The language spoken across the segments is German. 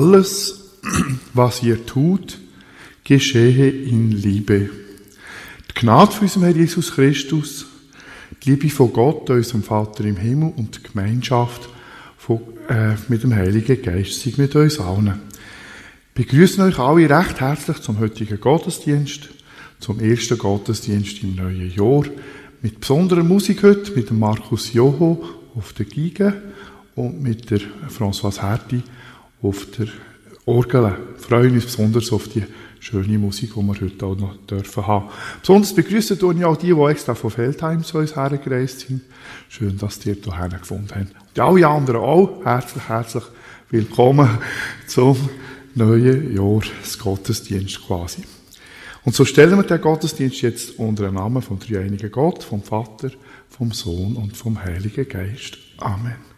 Alles, was ihr tut, geschehe in Liebe. Die Gnade von unserem Herr Jesus Christus, die Liebe von Gott, unserem Vater im Himmel und die Gemeinschaft von, äh, mit dem Heiligen Geist sind mit uns allen. Wir begrüßen euch alle recht herzlich zum heutigen Gottesdienst, zum ersten Gottesdienst im neuen Jahr, mit besonderer Musik heute, mit Markus Joho auf der Geige und mit der Françoise Herti auf der Orgel. Wir freuen uns besonders auf die schöne Musik, die wir heute auch noch dürfen haben. Besonders begrüßen tun ja auch die, die extra von Feldheim zu uns hergereist sind. Schön, dass ihr hierher gefunden habt. Und alle anderen auch herzlich, herzlich willkommen zum neuen Jahr, das Gottesdienst quasi. Und so stellen wir den Gottesdienst jetzt unter den Namen vom dreieinigen Gott, vom Vater, vom Sohn und vom Heiligen Geist. Amen.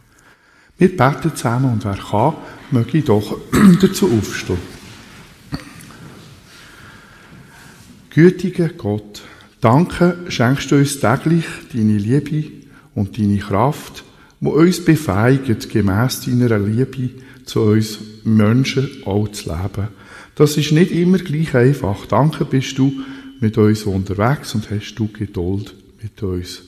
Wir beten zusammen und wer kann, möge ich doch dazu aufstehen. Gütiger Gott, danke schenkst du uns täglich deine Liebe und deine Kraft, wo uns befähigt, gemäss deiner Liebe zu uns Menschen auch zu leben. Das ist nicht immer gleich einfach. Danke bist du mit uns unterwegs und hast du Geduld mit uns.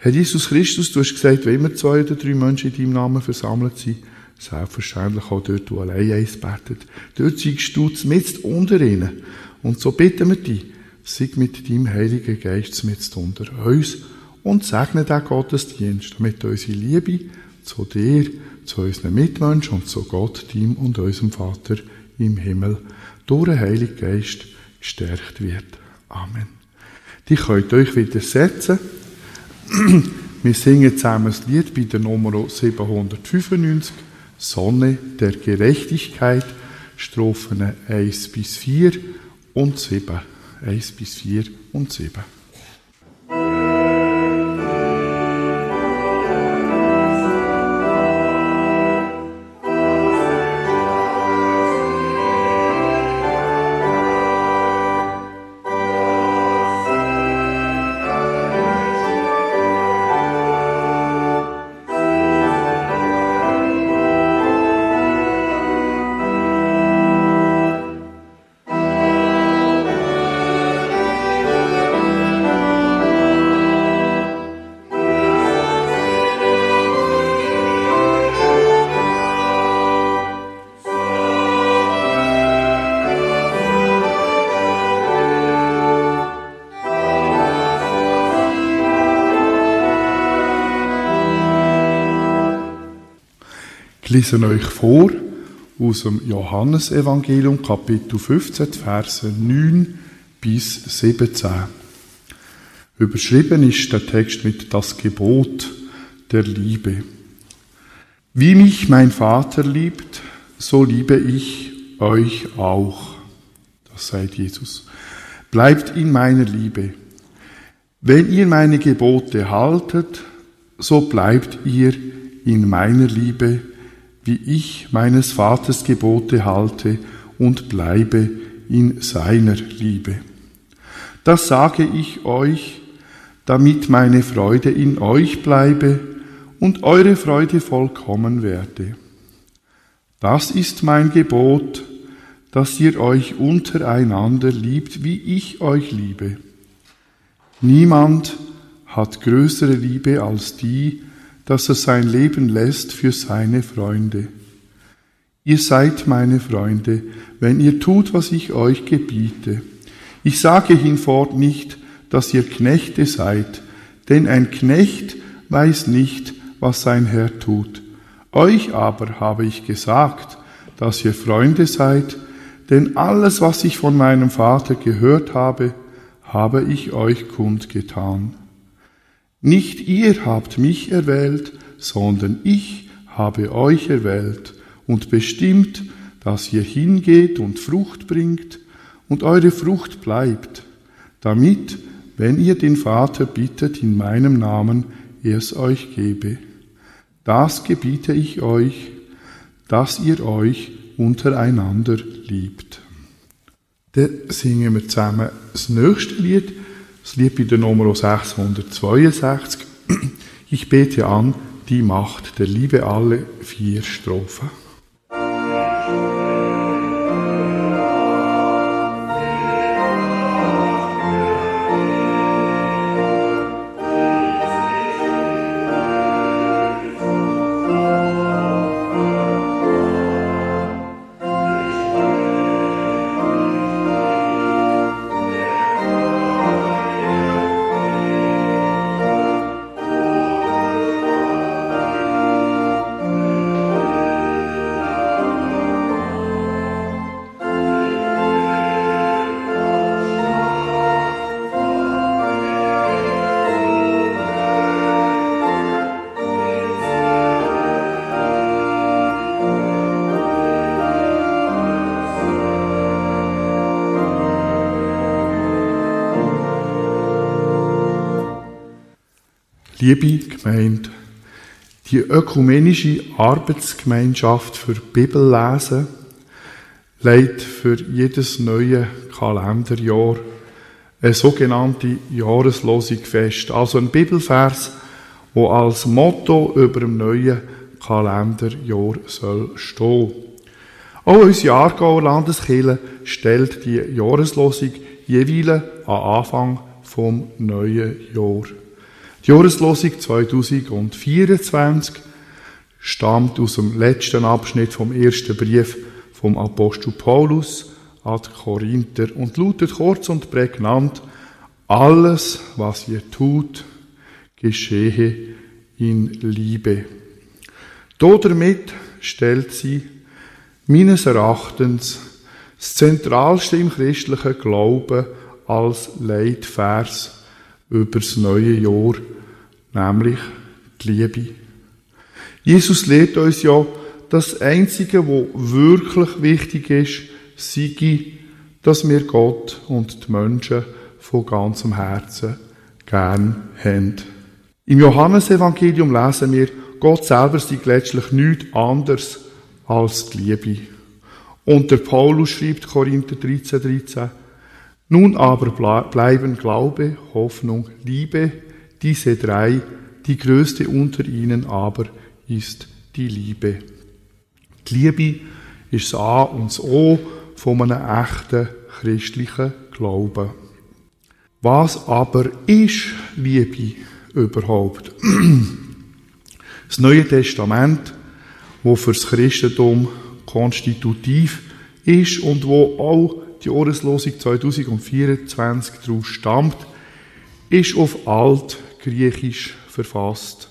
Herr Jesus Christus, du hast gesagt, wenn immer zwei oder drei Menschen in deinem Namen versammelt sind, selbstverständlich auch dort, wo allein eins betet, dort zeigst du mit unter ihnen. Und so bitten wir dich, sei mit deinem Heiligen Geist mit unter uns und segne den Gottesdienst, damit unsere Liebe zu dir, zu unseren Mitmenschen und zu Gott, dem und unserem Vater im Himmel durch den Heiligen Geist gestärkt wird. Amen. Die könnt euch wieder setzen. Wir singen zusammen das Lied bei der Nummer 795, Sonne der Gerechtigkeit, Strophen 1 bis 4 und 7. 1 bis 4 und 7. Ich lese euch vor aus dem Johannesevangelium, Kapitel 15, Verse 9 bis 17. Überschrieben ist der Text mit das Gebot der Liebe. Wie mich mein Vater liebt, so liebe ich euch auch. Das sagt Jesus. Bleibt in meiner Liebe. Wenn ihr meine Gebote haltet, so bleibt ihr in meiner Liebe, wie ich meines Vaters Gebote halte und bleibe in seiner Liebe. Das sage ich euch, damit meine Freude in euch bleibe und eure Freude vollkommen werde. Das ist mein Gebot, dass ihr euch untereinander liebt, wie ich euch liebe. Niemand hat größere Liebe als die, dass er sein Leben lässt für seine Freunde. Ihr seid meine Freunde, wenn ihr tut, was ich euch gebiete. Ich sage hinfort nicht, dass ihr Knechte seid, denn ein Knecht weiß nicht, was sein Herr tut. Euch aber habe ich gesagt, dass ihr Freunde seid, denn alles, was ich von meinem Vater gehört habe, habe ich euch kundgetan. Nicht ihr habt mich erwählt, sondern ich habe euch erwählt und bestimmt, dass ihr hingeht und Frucht bringt und eure Frucht bleibt, damit, wenn ihr den Vater bittet in meinem Namen, er es euch gebe. Das gebiete ich euch, dass ihr euch untereinander liebt. Dann singen wir zusammen das nächste Lied. Das Lied bei der Nummer 662. Ich bete an die Macht der Liebe alle vier Strophen. Liebe Gemeinde, die ökumenische Arbeitsgemeinschaft für Bibellesen legt für jedes neue Kalenderjahr eine sogenannte Jahreslosung fest. Also ein Bibelvers, wo als Motto über dem neuen Kalenderjahr soll stehen. Auch unsere Aargauer Landeskirche stellt die Jahreslosung jeweils am Anfang vom neuen Jahr. Die Jahreslosung 2024 stammt aus dem letzten Abschnitt vom ersten Brief vom Apostel Paulus an die Korinther und lautet kurz und prägnant, alles, was ihr tut, geschehe in Liebe. Damit stellt sie meines Erachtens das Zentralste im christlichen Glauben als Leitvers über das neue Jahr, nämlich die Liebe. Jesus lehrt uns ja, das Einzige, wo wirklich wichtig ist, sei, dass wir Gott und die Menschen von ganzem Herzen gern haben. Im Johannesevangelium lesen wir, Gott selber sei letztlich nichts anderes als die Liebe. Und der Paulus schreibt Korinther 13, 13, nun aber bleiben Glaube, Hoffnung, Liebe, diese drei, die größte unter ihnen aber ist die Liebe. Die Liebe ist das A und das O von einem echten christlichen Glauben. Was aber ist Liebe überhaupt? Das Neue Testament, wo fürs Christentum konstitutiv ist und wo auch die Ohrenslosung 2024 daraus stammt, ist auf Altgriechisch verfasst.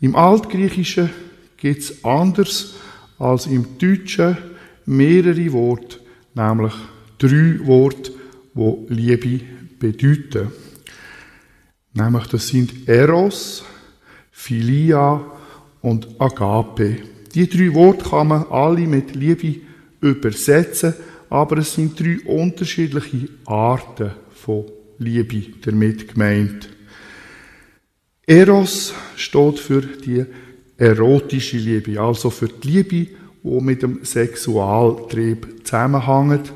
Im Altgriechischen gibt es anders als im Deutschen mehrere Worte, nämlich drei Worte, wo Liebe bedeuten. Nämlich das sind Eros, Philia und Agape. Die drei Worte kann man alle mit Liebe übersetzen, aber es sind drei unterschiedliche Arten von Liebe damit gemeint. Eros steht für die erotische Liebe, also für die Liebe, die mit dem Sexualtrieb zusammenhängt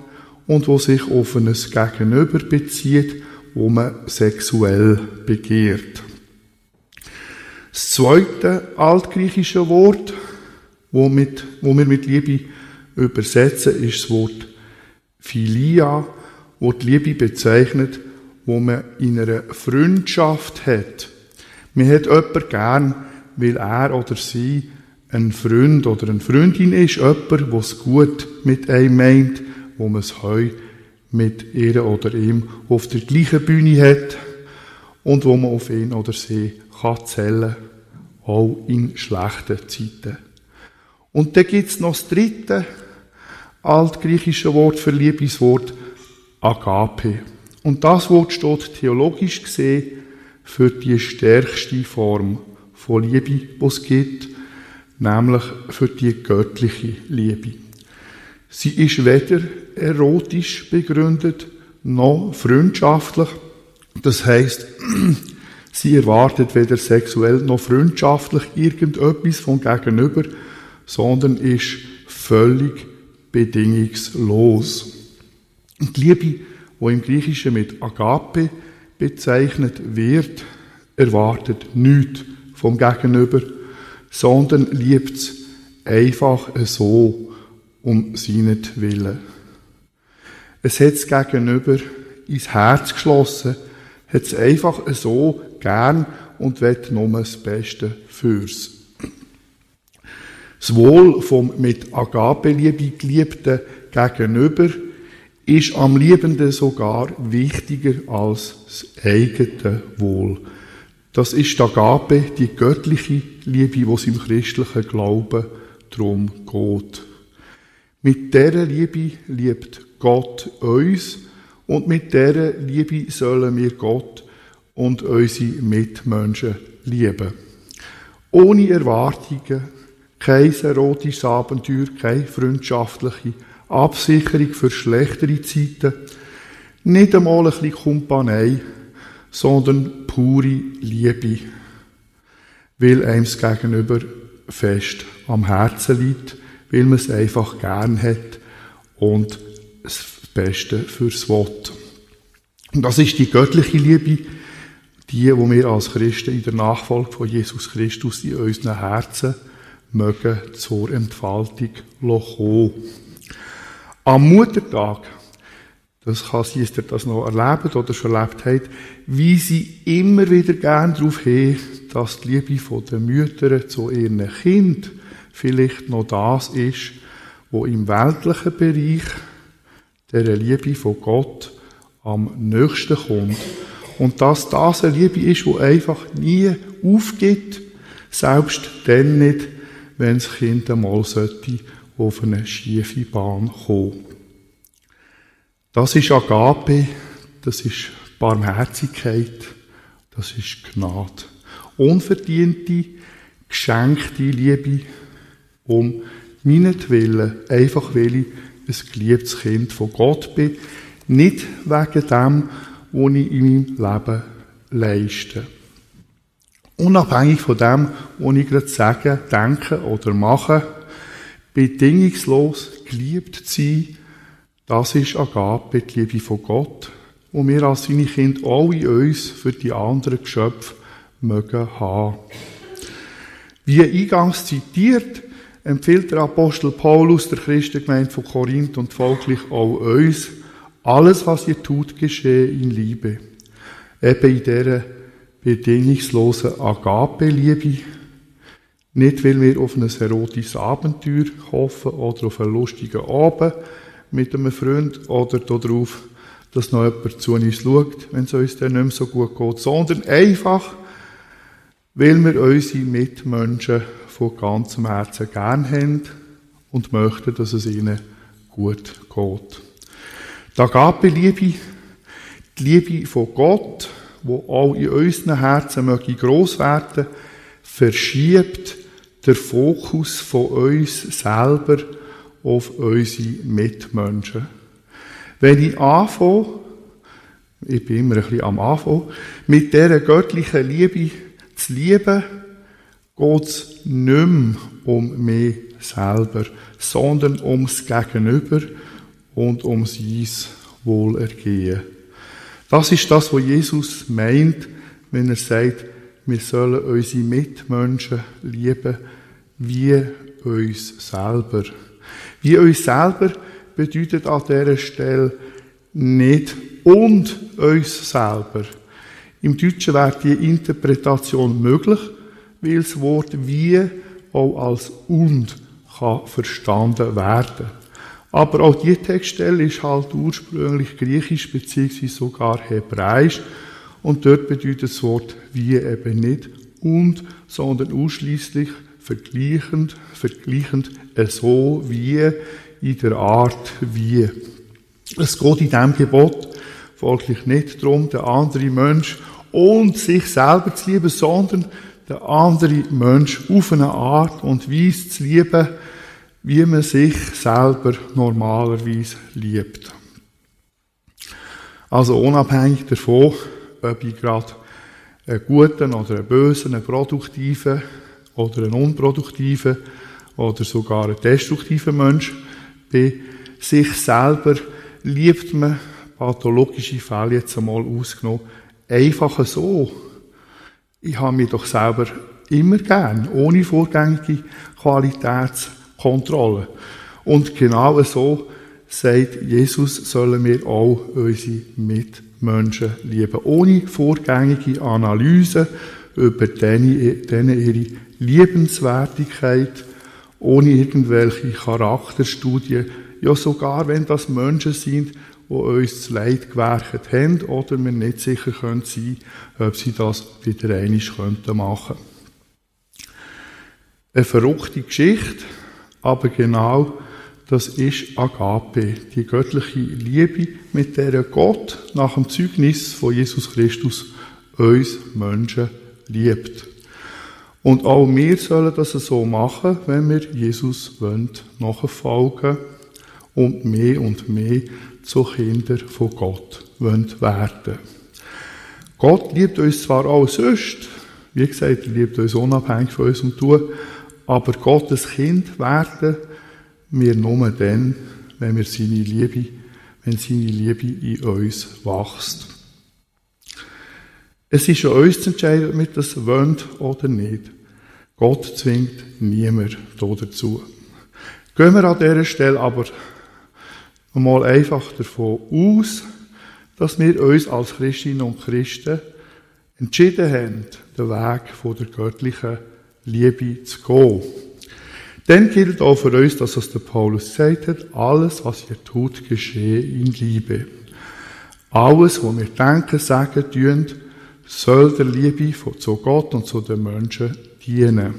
und wo sich auf ein Gegenüber bezieht, wo man sexuell begehrt. Das zweite altgriechische Wo, wo, mit, wo wir mit Liebe übersetzen, ist das Wort Philia, wo die Liebe bezeichnet, wo man in einer Freundschaft hat. Man hat jemanden gern, weil er oder sie ein Freund oder eine Freundin ist, jemand, der es gut mit einem meint, wo man es heu mit ihr oder ihm auf der gleichen Bühne hat und wo man auf ihn oder sie kann zählen, auch in schlechten Zeiten. Und dann gibt es noch das dritte altgriechische Wort für Liebeswort, Agape. Und das Wort steht theologisch gesehen für die stärkste Form von Liebe, die es gibt, nämlich für die göttliche Liebe. Sie ist weder erotisch begründet noch freundschaftlich. Das heißt, sie erwartet weder sexuell noch freundschaftlich irgendetwas vom Gegenüber, sondern ist völlig bedingungslos. Und die Liebe, die im Griechischen mit Agape bezeichnet wird, erwartet nichts vom Gegenüber, sondern liebt es einfach so um seinetwillen. Es hat es gegenüber ins Herz geschlossen, hat es einfach so gern und will nur das Beste fürs. Das Wohl vom mit Agape-Liebe geliebten Gegenüber ist am Liebenden sogar wichtiger als das eigene Wohl. Das ist die Agape, die göttliche Liebe, wo es im christlichen Glauben darum geht. Mit dieser Liebe liebt Gott uns und mit dieser Liebe sollen wir Gott und unsere Mitmenschen lieben. Ohne Erwartungen, kein erotisches Abenteuer, keine freundschaftliche Absicherung für schlechtere Zeiten, nicht einmal ein bisschen Kumpanei, sondern pure Liebe. weil einem das Gegenüber fest am Herzen liegt, weil man es einfach gern hat und das Beste fürs Wort. Und das ist die göttliche Liebe, die, wo wir als Christen in der Nachfolge von Jesus Christus in unseren Herzen mögen zur Entfaltung kommen. Am Muttertag, das kann sein, dass ihr das noch erlebt oder schon erlebt habt, wie sie immer wieder gern darauf hin, dass die Liebe der Mütter zu ihren Kind vielleicht noch das ist, wo im weltlichen Bereich der Liebe von Gott am nächsten kommt. Und dass das eine Liebe ist, die einfach nie aufgibt, selbst dann nicht, wenn das Kind einmal sollte auf eine schiefe Bahn kommen. Das ist Agape, das ist Barmherzigkeit, das ist Gnade. Unverdiente, geschenkte Liebe, um meinetwillen, einfach weil ich ein geliebtes Kind von Gott bin, nicht wegen dem, was ich in meinem Leben leiste. Unabhängig von dem, was ich gerade sage, denke oder mache, bedingungslos geliebt zu sein, das ist Agape, die Liebe von Gott, wo wir als seine Kinder alle uns für die anderen Geschöpfe mögen haben. Wie eingangs zitiert, empfiehlt der Apostel Paulus der Christengemeinde von Korinth und folglich auch uns, alles, was ihr tut, geschehe in Liebe. Eben in dieser bedingungslosen Agape-Liebe. Nicht, weil wir auf ein erotisches Abenteuer hoffen oder auf einen lustigen Abend mit einem Freund oder darauf, dass noch jemand zu uns schaut, wenn es uns dann nicht mehr so gut geht, sondern einfach, weil wir unsere Mitmenschen von ganzem Herzen gern haben und möchten, dass es ihnen gut geht. Die Agape-Liebe, die Liebe von Gott, wo auch in unseren Herzen möge gross werden, verschiebt den Fokus von uns selber auf unsere Mitmenschen. Wenn ich anfange, ich bin immer ein bisschen am Anfang, mit dieser göttlichen Liebe zu lieben, geht es nicht mehr um mich selber, sondern ums Gegenüber und um sein Wohlergehen. Das ist das, was Jesus meint, wenn er sagt, wir sollen unsere Mitmenschen lieben wie uns selber. Wie uns selber bedeutet an dieser Stelle nicht und uns selber. Im Deutschen wäre die Interpretation möglich, weil das Wort wie auch als und kann verstanden werden. Aber auch die Textstelle ist halt ursprünglich griechisch bzw. sogar hebräisch und dort bedeutet das Wort wie eben nicht und, sondern ausschließlich vergleichend, vergleichend so wie in der Art wie. Es geht in diesem Gebot folglich nicht darum, den anderen Mensch und sich selber zu lieben, sondern den anderen Mensch auf eine Art und Weise zu lieben, wie man sich selber normalerweise liebt. Also unabhängig davon, ob ich gerade einen guten oder einen bösen, einen produktiven oder einen unproduktiven oder sogar einen destruktiven Mensch bin, sich selber liebt man, pathologische Fälle jetzt einmal ausgenommen, einfach so. Ich habe mich doch selber immer gern, ohne vorgängige Qualitätskontrolle. Und genau so sagt Jesus, sollen wir auch unsere Mitmenschen lieben. Ohne vorgängige Analyse über denen ihre Liebenswertigkeit, ohne irgendwelche Charakterstudien, ja sogar wenn das Menschen sind, die uns das Leid gewerkt haben oder wir nicht sicher können sein ob sie das wieder einmal könnten machen Eine verrückte Geschichte, aber genau das ist Agape, die göttliche Liebe, mit der Gott nach dem Zeugnis von Jesus Christus uns Menschen liebt. Und auch wir sollen das so machen, wenn wir Jesus nachfolgen und mehr und mehr zu Kindern von Gott werden Gott liebt uns zwar auch sonst, Wie gesagt, er liebt uns unabhängig von unserem Tun. Aber Gottes Kind werden wir nur dann, wenn wir seine Liebe, wenn seine Liebe in uns wächst. Es ist an uns zu entscheiden, ob wir das wollen oder nicht. Gott zwingt niemand dazu. Gehen wir an dieser Stelle aber mal einfach davon aus, dass wir uns als Christinnen und Christen entschieden haben, den Weg der göttlichen Liebe zu gehen. Dann gilt auch für uns, dass es der Paulus gesagt hat, alles, was ihr tut, geschehe in Liebe. Alles, was wir denken, sagen, tun, soll der Liebe zu Gott und zu den Menschen dienen.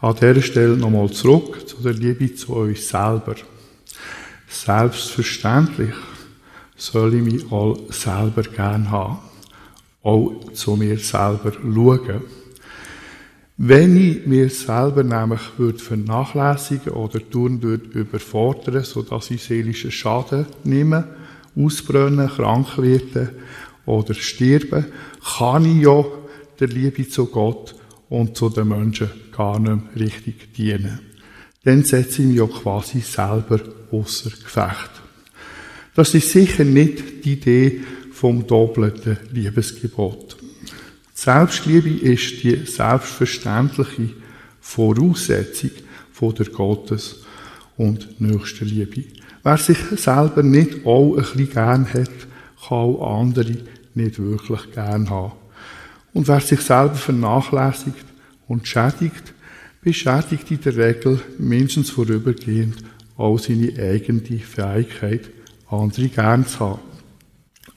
An dieser Stelle nochmal zurück zu der Liebe zu euch selber. Selbstverständlich soll ich mich all selber gern haben. Auch zu mir selber schauen. Wenn ich mir selber nämlich würde vernachlässigen oder tun würde überfordern, sodass ich seelischen Schaden nehme, ausbrennen, krank werde oder sterben, kann ich ja der Liebe zu Gott und zu den Menschen gar nicht mehr richtig dienen. Dann setze ich mich ja quasi selber außer Gefecht. Das ist sicher nicht die Idee vom doppelten Liebesgebot. Selbstliebe ist die selbstverständliche Voraussetzung von der Gottes- und Nächstenliebe. Wer sich selber nicht auch ein bisschen gern hat, kann auch andere nicht wirklich gern haben. Und wer sich selber vernachlässigt und schädigt, beschädigt in der Regel mindestens vorübergehend auch seine eigene Fähigkeit, andere gern zu haben.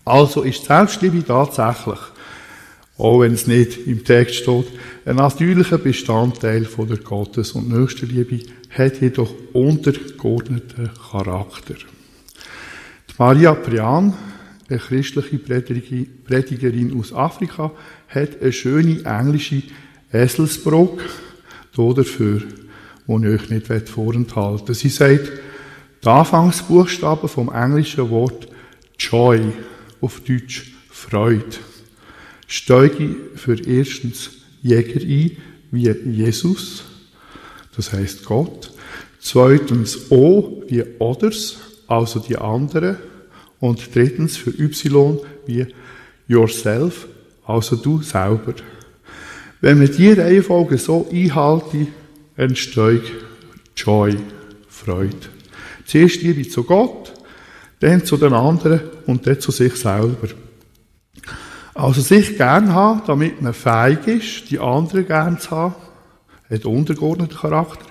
Also ist Selbstliebe tatsächlich auch wenn es nicht im Text steht. Ein natürlicher Bestandteil von der Gottes- und Nächstenliebe hat jedoch untergeordneten Charakter. Die Maria Prian, eine christliche Predigerin aus Afrika, hat eine schöne englische Eselsbrücke dafür, die ich euch nicht vorenthalten will. Sie sagt, die Anfangsbuchstaben vom englischen Wort Joy, auf Deutsch Freude steige für erstens Jäger ein, wie Jesus, das heißt Gott. Zweitens O wie Others, also die anderen. Und drittens für Y wie Yourself, also du selber. Wenn wir die Reihenfolge so einhalten, entsteht Joy, Freude. Zuerst Liebe zu Gott, dann zu den anderen und dann zu sich selber. Also sich gern haben, damit man fähig ist, die anderen gern zu haben, hat untergeordneten Charakter.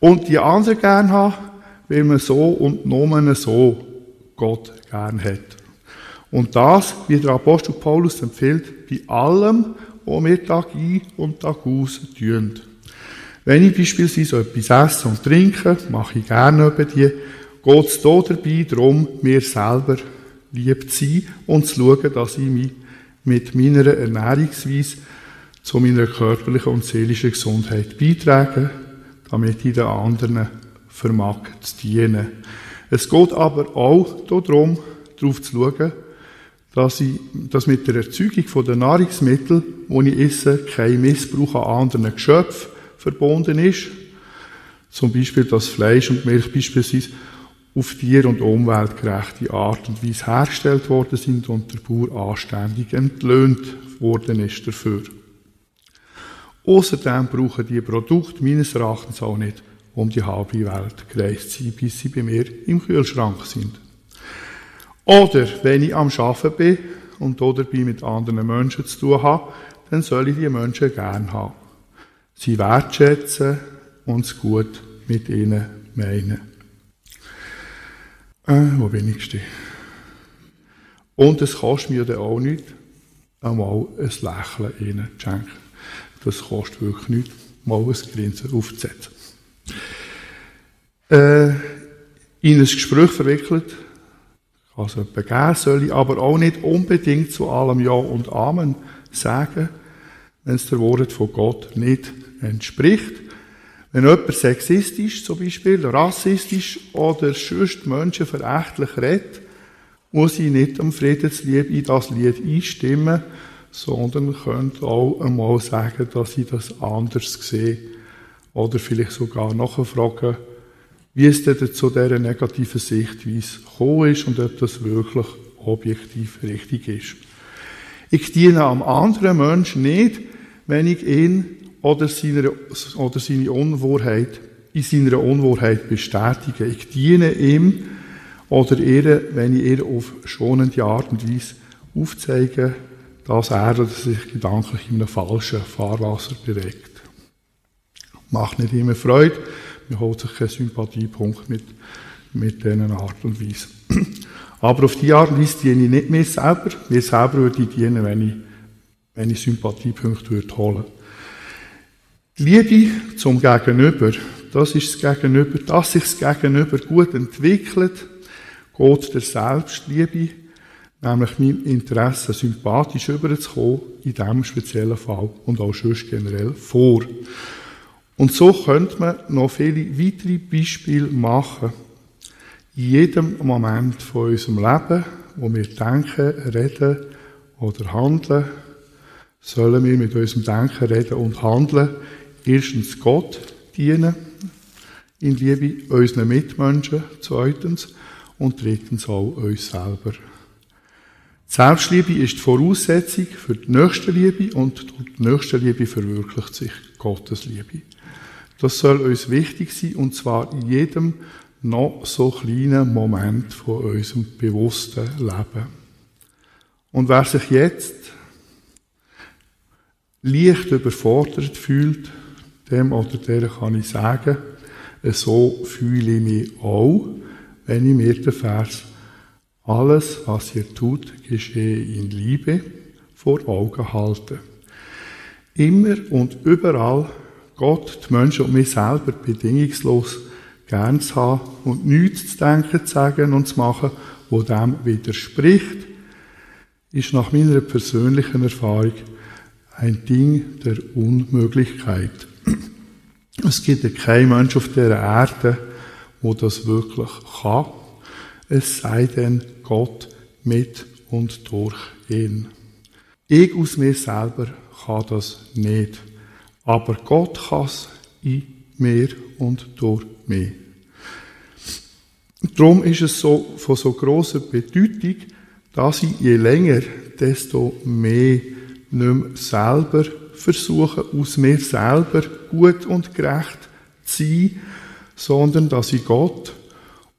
Und die anderen gern haben, weil man so und nur so Gott gern hat. Und das, wie der Apostel Paulus empfiehlt, bei allem, was wir Tag ein und Tag aus tun. Wenn ich beispielsweise etwas esse und trinke, mache ich gerne über die, geht es dabei darum, mir selber lieb zu sein und zu schauen, dass ich mich mit meiner Ernährungsweise zu meiner körperlichen und seelischen Gesundheit beitragen, damit ich den anderen vermag zu dienen. Es geht aber auch darum, darauf zu schauen, dass, ich, dass mit der Erzeugung von den Nahrungsmitteln, die ich esse, kein Missbrauch an anderen Geschöpfen verbunden ist. Zum Beispiel, dass Fleisch und Milch beispielsweise auf tier- und umweltgerechte Art und Weise hergestellt worden sind und der Bauer anständig entlöhnt worden ist dafür. Außerdem brauchen die Produkte meines Erachtens auch nicht um die halbe Welt gereist zu sein, bis sie bei mir im Kühlschrank sind. Oder wenn ich am Arbeiten bin und dabei mit anderen Menschen zu tun habe, dann soll ich die Menschen gern haben. Sie wertschätzen und es gut mit ihnen meinen. Äh, wo bin ich stehen? Und es kostet mir dann auch nicht, einmal ein Lächeln ihnen schenken. Das kostet wirklich nichts, mal ein Grinsen aufzusetzen. Äh, in ein Gespräch verwickelt, jemanden geben, soll ich aber auch nicht unbedingt zu allem Ja und Amen sagen, wenn es der Wort von Gott nicht entspricht. Wenn jemand sexistisch, zum Beispiel, rassistisch oder sonst menschenverächtlich redet, muss ich nicht am Friedenslied in das Lied einstimmen, sondern könnt auch einmal sagen, dass ich das anders sehe. Oder vielleicht sogar nachfragen, wie es denn zu dieser negativen Sichtweise gekommen ist und ob das wirklich objektiv richtig ist. Ich diene am anderen Menschen nicht, wenn ich ihn oder seine, oder seine Unwahrheit, in seiner Unwahrheit bestätige. Ich diene ihm oder ihr, wenn ich ihr auf schonende Art und Weise aufzeige, dass er oder sich gedanklich in einem falschen Fahrwasser bewegt. Macht nicht immer Freude, man holt sich keinen Sympathiepunkt mit, mit dieser Art und Weise. Aber auf diese Art und Weise diene ich nicht mir selber. Mir selber würde ich dienen, wenn ich, wenn ich Sympathiepunkte würde holen Die Liebe zum Gegenüber, das ist das Gegenüber, dass sich das Gegenüber gut entwickelt, geht der Selbstliebe, nämlich meinem Interesse sympathisch überzukommen, in diesem speziellen Fall und auch sonst generell vor. Und so könnte man noch viele weitere Beispiele machen in jedem Moment von unserem Leben, wo wir denken, reden oder handeln, sollen wir mit unserem Denken, Reden und Handeln erstens Gott dienen, in Liebe unseren Mitmenschen, zweitens, und drittens auch uns selber. Die Selbstliebe ist die Voraussetzung für die nächste Liebe und durch die nächste Liebe verwirklicht sich Gottes Liebe. Das soll uns wichtig sein und zwar in jedem noch so kleinen Moment von unserem bewussten Leben. Und wer sich jetzt leicht überfordert fühlt, dem oder der kann ich sagen, so fühle ich mich auch, wenn ich mir den Vers alles, was ihr tut, geschehe in Liebe vor Augen halte. Immer und überall Gott, die Menschen und mich selber bedingungslos gern zu haben und nichts zu denken, zu sagen und zu machen, wo dem widerspricht, ist nach meiner persönlichen Erfahrung ein Ding der Unmöglichkeit. Es gibt ja keinen Mensch auf dieser Erde, wo das wirklich kann. Es sei denn Gott mit und durch ihn. Ich aus mir selber kann das nicht. Aber Gott kann es in mir und durch mich. Darum ist es so von so großer Bedeutung, dass ich je länger, desto mehr nicht mehr selber versuche, aus mir selber gut und gerecht zu sein, sondern dass ich Gott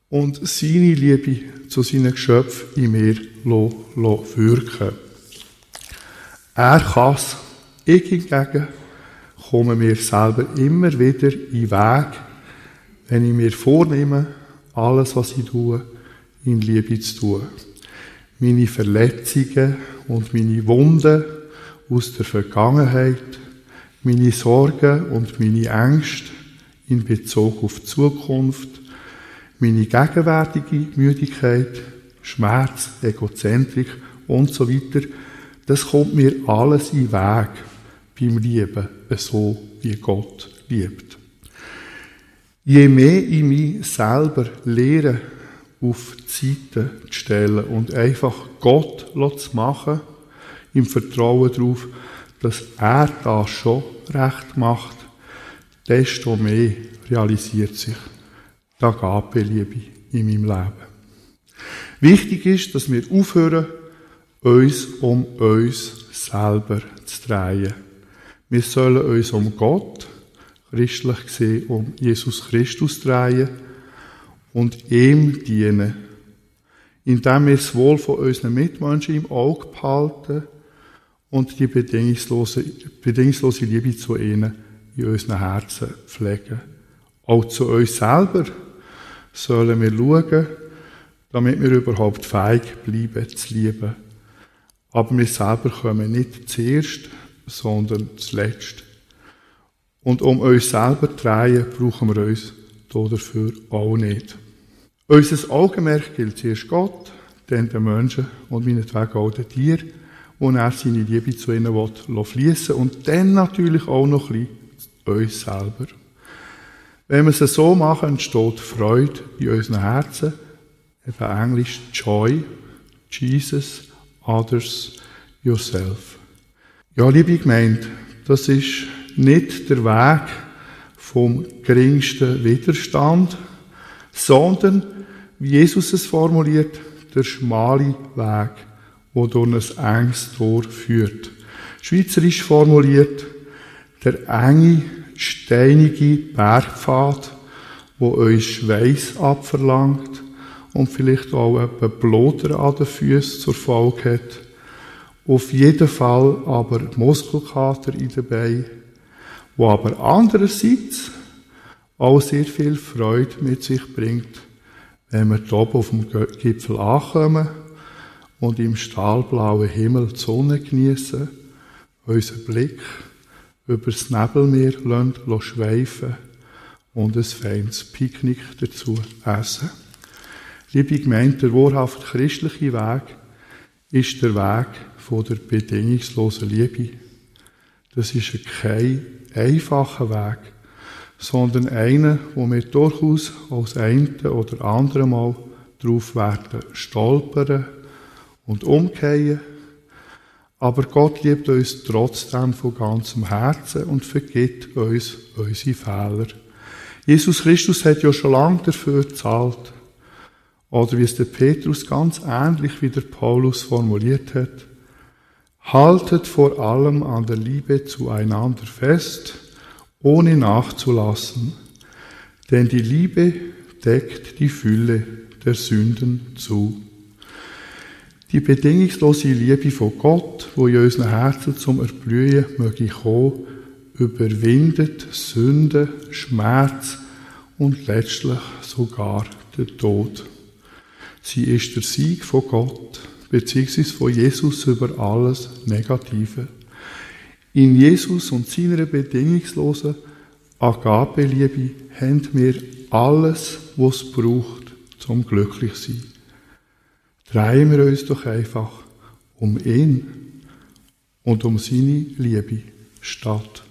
und seine Liebe zu seinen Geschöpfen in mir wirken Er kann es. Ich hingegen komme mir selber immer wieder in den Weg, wenn ich mir vornehme, alles, was ich tue, in Liebe zu tun. Meine Verletzungen und meine Wunden aus der Vergangenheit, meine Sorgen und meine Ängste in Bezug auf die Zukunft, meine gegenwärtige Müdigkeit, Schmerz, Egozentrik und so weiter, das kommt mir alles in den Weg beim Lieben, so wie Gott liebt. Je mehr ich mich selber lehre, auf die Seite zu stellen und einfach Gott zu machen, im Vertrauen darauf, dass er das schon recht macht, desto mehr realisiert sich die Agape-Liebe in meinem Leben. Wichtig ist, dass wir aufhören, uns um uns selber zu drehen. Wir sollen uns um Gott, christlich gesehen, um Jesus Christus drehen und ihm dienen, indem wir das Wohl von unseren Mitmenschen im Auge behalten und die bedingungslose, bedingungslose Liebe zu ihnen in unseren Herzen pflegen. Auch zu uns selber sollen wir schauen, damit wir überhaupt fähig bleiben zu lieben. Aber wir selber kommen nicht zuerst, sondern zuletzt. Und um uns selber zu drehen, brauchen wir uns dafür auch nicht. Unser Augenmerk gilt zuerst Gott, dann den Menschen und meinetwegen auch den Tieren, wo er seine Liebe zu ihnen will, fließen und dann natürlich auch noch ein bisschen uns selber. Wenn wir es so machen, entsteht Freude in unseren Herzen, eben Englisch Joy, Jesus, Others, Yourself. Ja, liebe Gemeinde, das ist nicht der Weg vom geringsten Widerstand, sondern, wie Jesus es formuliert, der schmale Weg, wo durch ein enges Tor führt. Schweizerisch formuliert, der enge, steinige Bergpfad, wo euch Schweiß abverlangt und vielleicht auch etwa Bloder an den Füßen zur Folge hat. Auf jeden Fall aber Muskelkater in den Beinen, wo aber andererseits auch sehr viel Freude mit sich bringt, wenn wir oben auf dem Gipfel ankommen und im stahlblauen Himmel die Sonne genießen, unseren Blick über das Nebelmeer schweifen und ein feines Picknick dazu essen. Liebe Gemeinde, der wahrhaft christliche Weg ist der Weg von der bedingungslosen Liebe. Das ist kein einfacher Weg, sondern einer, wo wir durchaus als einen oder andere Mal drauf werden stolpern und umkehren. Aber Gott liebt uns trotzdem von ganzem Herzen und vergibt uns unsere Fehler. Jesus Christus hat ja schon lange dafür gezahlt. Oder wie es der Petrus ganz ähnlich wie der Paulus formuliert hat. Haltet vor allem an der Liebe zueinander fest, ohne nachzulassen, denn die Liebe deckt die Fülle der Sünden zu. Die bedingungslose Liebe von Gott, wo in unseren Herzen zum Erblühen möge kommen, überwindet Sünde, Schmerz und letztlich sogar den Tod. Sie ist der Sieg von Gott, beziehungsweise von Jesus über alles Negative. In Jesus und seiner bedingungslosen Agabeliebe haben wir alles, was es braucht, zum glücklich sein. Drehen wir uns doch einfach um ihn und um seine Liebe statt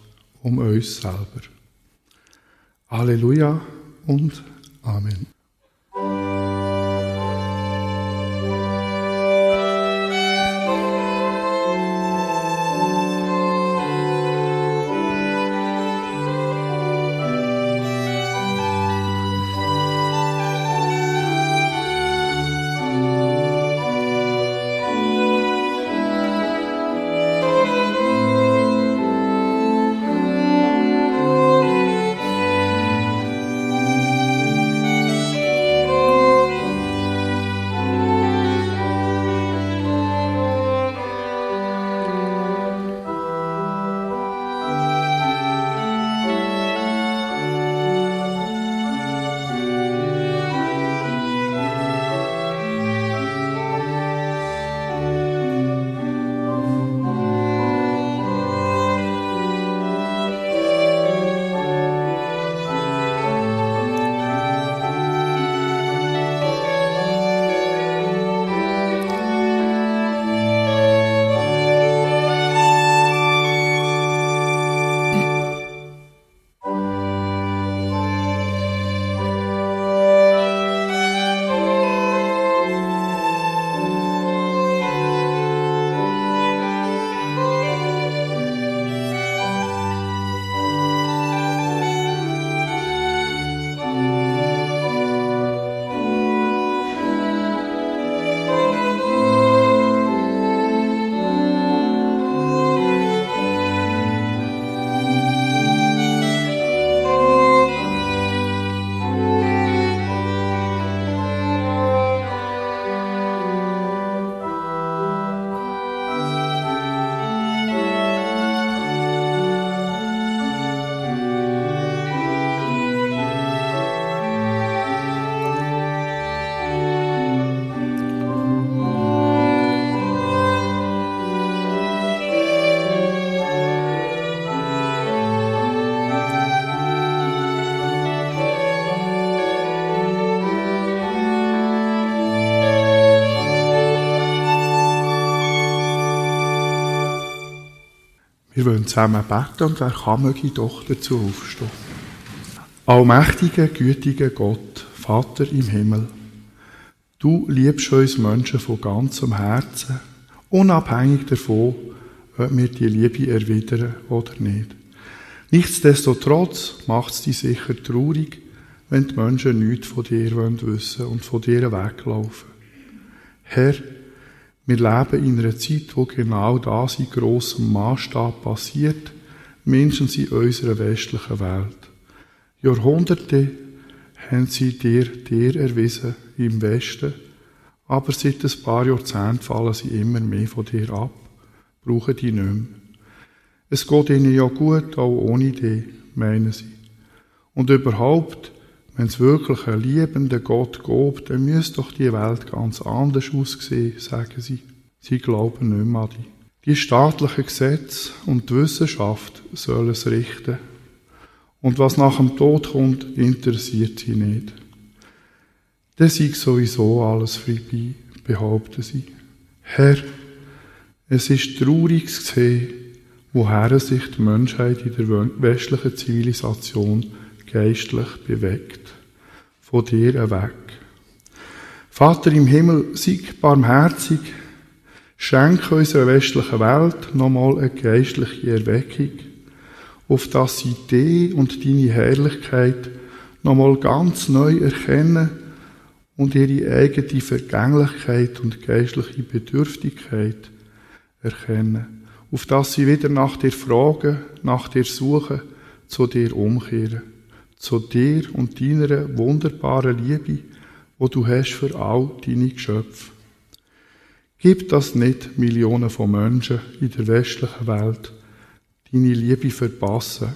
um uns selber. Halleluja und Amen. Wollen zusammen beten und wer kann, möge doch dazu aufstehen. Allmächtiger, gütiger Gott, Vater im Himmel, du liebst uns Menschen von ganzem Herzen, unabhängig davon, ob wir die Liebe erwidern oder nicht. Nichtsdestotrotz macht es dich sicher traurig, wenn die Menschen nichts von dir wissen wollen und von dir weglaufen. Herr, wir leben in einer Zeit, wo genau das in grossem Maßstab passiert, mindestens in unserer westlichen Welt. Jahrhunderte haben sie dir, dir erwiesen im Westen, aber seit ein paar Jahrzehnten fallen sie immer mehr von dir ab, brauchen die nicht mehr. Es geht ihnen ja gut, auch ohne dich, meinen sie. Und überhaupt, wenn es wirklich einen liebenden Gott gibt, dann müsste doch die Welt ganz anders aussehen, sagen sie. Sie glauben nicht mehr an dich. Die staatlichen Gesetze und die Wissenschaft sollen es richten. Und was nach dem Tod kommt, interessiert sie nicht. Dann sei sowieso alles vorbei, behaupten sie. Herr, es ist traurig zu sehen, woher sich die Menschheit in der westlichen Zivilisation geistlich bewegt. Von dir weg. Vater im Himmel, sei barmherzig, schenke unserer westlichen Welt nochmal eine geistliche Erweckung, auf dass sie dich und deine Herrlichkeit nochmal ganz neu erkennen und ihre eigene Vergänglichkeit und geistliche Bedürftigkeit erkennen, auf dass sie wieder nach dir fragen, nach dir suchen, zu dir umkehren, zu dir und deiner wunderbaren Liebe, wo du hast für all deine Geschöpfe. Gib das nicht Millionen von Menschen in der westlichen Welt, deine Liebe verpassen.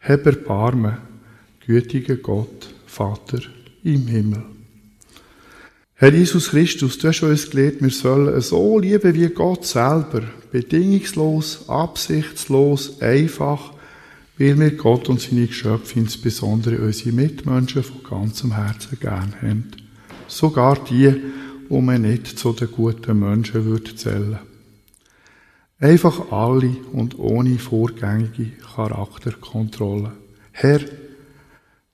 Hab Erbarmen, gütiger Gott, Vater im Himmel. Herr Jesus Christus, du hast uns gelehrt, wir sollen so lieben wie Gott selber, bedingungslos, absichtslos, einfach, weil wir Gott und seine Geschöpfe, insbesondere unsere Mitmenschen, von ganzem Herzen gern haben. Sogar die, wo man nicht zu den guten Menschen würde zählen. Einfach alle und ohne vorgängige Charakterkontrolle. Herr,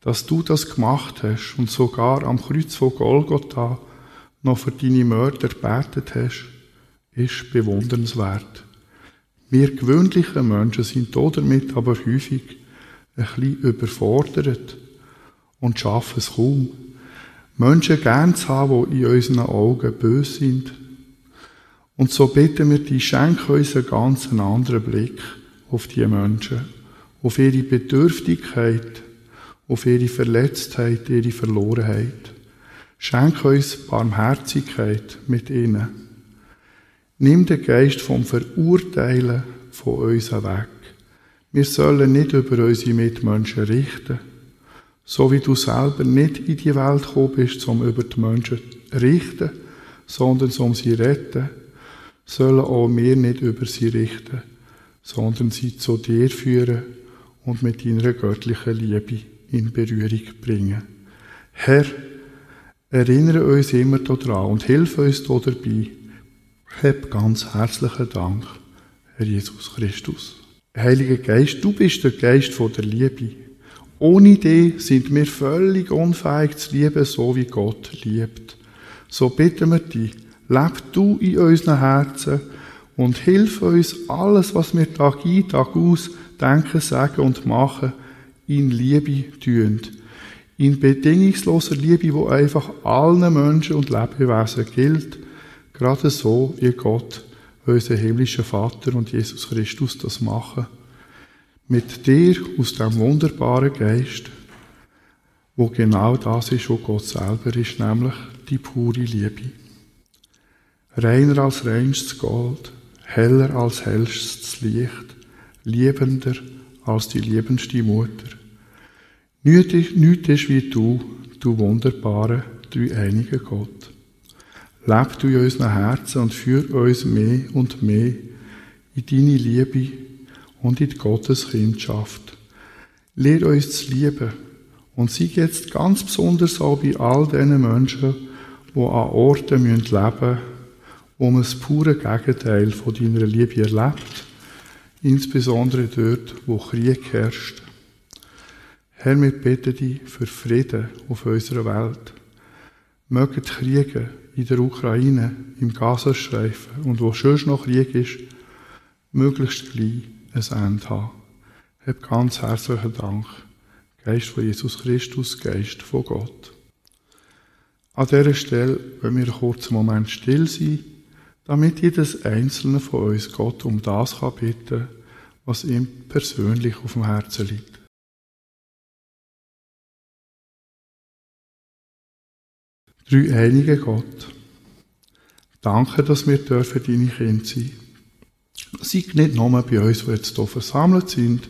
dass du das gemacht hast und sogar am Kreuz von Golgotha noch für deine Mörder betet hast, ist bewundernswert. Wir gewöhnlichen Menschen sind damit aber häufig ein bisschen überfordert und schaffen es kaum. Menschen gern zu haben, die in unseren Augen böse sind. Und so bitten wir dich, schenke uns einen ganz anderen Blick auf die Menschen, auf ihre Bedürftigkeit, auf ihre Verletztheit, ihre Verlorenheit. Schenk uns Barmherzigkeit mit ihnen. Nimm den Geist vom Verurteilen von uns weg. Wir sollen nicht über unsere Mitmenschen richten, so wie du selber nicht in die Welt gekommen bist, um über die Menschen zu richten, sondern um sie zu retten, sollen auch wir nicht über sie richten, sondern sie zu dir führen und mit deiner göttlichen Liebe in Berührung bringen. Herr, Erinnere uns immer daran und hilf uns da dabei. Hab ganz herzlichen Dank, Herr Jesus Christus. Heiliger Geist, du bist der Geist der Liebe. Ohne dich sind wir völlig unfähig zu lieben, so wie Gott liebt. So bitten wir dich, leb du in unseren Herzen und hilf uns, alles, was wir Tag ein, Tag aus denken, sagen und machen, in Liebe tun in bedingungsloser Liebe, wo einfach allen Menschen und Lebewesen gilt, gerade so wie Gott, unser himmlischer Vater und Jesus Christus das machen. Mit dir aus dem wunderbaren Geist, wo genau das ist, wo Gott selber ist, nämlich die pure Liebe. Reiner als reinstes Gold, heller als hellstes Licht, liebender als die liebendste Mutter. Nichts ist wie du, du wunderbare, dreieinige Gott. Leb du in unseren Herzen und führ uns mehr und mehr in deine Liebe und in die Gotteskindschaft. Lehr uns zu lieben und sei jetzt ganz besonders auch bei all diesen Menschen, die an Orten leben müssen, wo man das pure Gegenteil von deiner Liebe erlebt, insbesondere dort, wo Krieg herrscht Herr, wir beten dich für Frieden auf unserer Welt. Mögen Kriege in der Ukraine, im Gazastreifen und wo schon noch Krieg ist, möglichst gleich ein Ende haben. Hab ganz herzlichen Dank. Geist von Jesus Christus, Geist von Gott. An dieser Stelle wollen wir einen kurzen Moment still sein, damit jedes einzelne von uns Gott um das kann bitten, was ihm persönlich auf dem Herzen liegt. Drei einige Gott. Danke, dass wir dürfen deine Kinder sein. Sei nicht nur bei uns, die jetzt hier versammelt sind,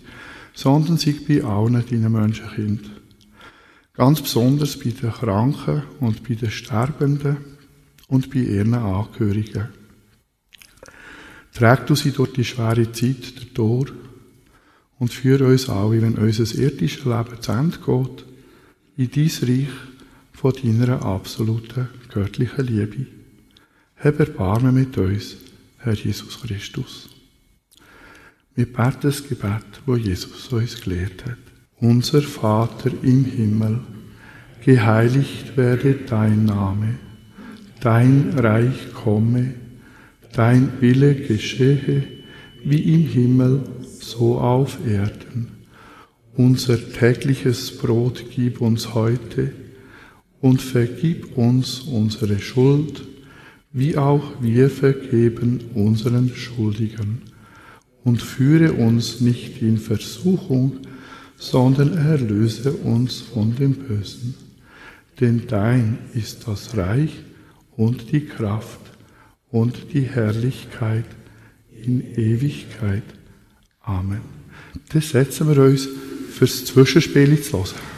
sondern sei bei allen deinen Menschenkind. Ganz besonders bei den Kranken und bei den Sterbenden und bei ihren Angehörigen. Träg du sie durch die schwere Zeit durch und führe uns alle, wenn unser irdisches Leben zu Ende geht, in dein Reich von deiner absoluten göttlichen Liebe. Hab Erbarmen mit uns, Herr Jesus Christus. Wir beten das Gebet, wo Jesus uns gelehrt hat. Unser Vater im Himmel, geheiligt werde dein Name, dein Reich komme, dein Wille geschehe, wie im Himmel, so auf Erden. Unser tägliches Brot gib uns heute und vergib uns unsere Schuld, wie auch wir vergeben unseren Schuldigen und führe uns nicht in Versuchung, sondern erlöse uns von dem Bösen. Denn dein ist das Reich und die Kraft und die Herrlichkeit in Ewigkeit. Amen. Das setzen wir uns fürs Zwischenspiel zu hören.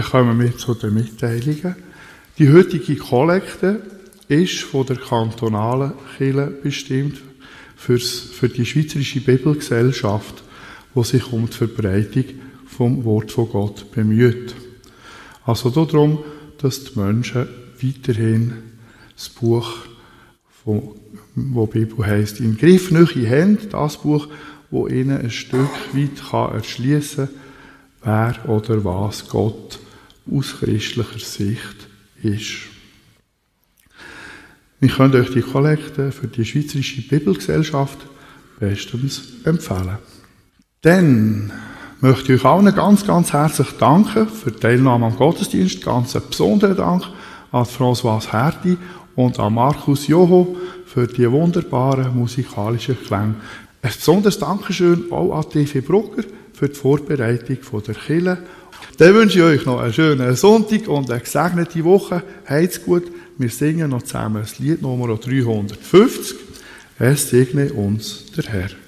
Dann kommen wir zu den Mitteilungen. Die heutige Kollekte ist von der kantonalen Kirche bestimmt für's, für die Schweizerische Bibelgesellschaft, die sich um die Verbreitung vom Wort von Gott bemüht. Also darum, dass die Menschen weiterhin das Buch, wo die Bibel heisst, im Griff nicht haben, das Buch, wo ihnen ein Stück weit erschließen kann, wer oder was Gott aus christlicher Sicht ist. Wir können euch die Kollekte für die Schweizerische Bibelgesellschaft bestens empfehlen. Dann möchte ich euch allen ganz, ganz herzlich danken für die Teilnahme am Gottesdienst. Ganz einen besonderen Dank an François Herdi und an Markus Joho für die wunderbaren musikalischen Klänge. Ein besonderes Dankeschön auch an TV Brugger für die Vorbereitung der Kille. Dann wünsche ich euch noch einen schönen Sonntag und eine gesegnete Woche. Heid's gut. Wir singen noch zusammen das Lied Nummer 350. Es segne uns der Herr.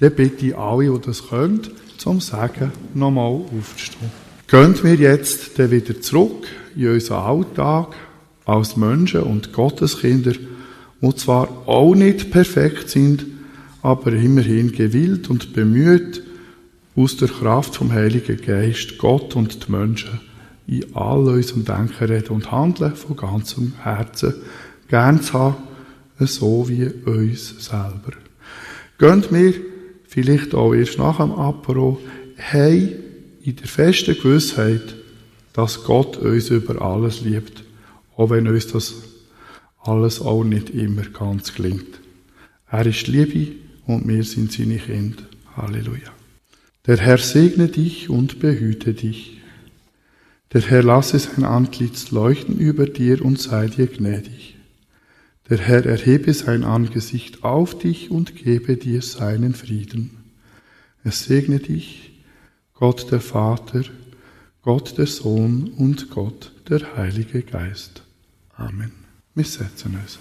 Dann bitte ich alle, die das können, zum Sagen nochmal aufzustehen. Gehen wir jetzt dann wieder zurück in unseren Alltag als Menschen und Gotteskinder, die zwar auch nicht perfekt sind, aber immerhin gewillt und bemüht, aus der Kraft vom Heiligen Geist Gott und die Menschen in all unserem Denken, Reden und Handeln von ganzem Herzen gern zu haben, so wie uns selber. Gehen wir vielleicht auch erst nach dem Apero, haben in der festen Gewissheit, dass Gott uns über alles liebt, auch wenn uns das alles auch nicht immer ganz gelingt. Er ist Liebe und wir sind seine Kinder. Halleluja. Der Herr segne dich und behüte dich. Der Herr lasse sein Antlitz leuchten über dir und sei dir gnädig. Der Herr erhebe sein Angesicht auf dich und gebe dir seinen Frieden. Es segne dich, Gott der Vater, Gott der Sohn und Gott der Heilige Geist. Amen. Wir setzen uns.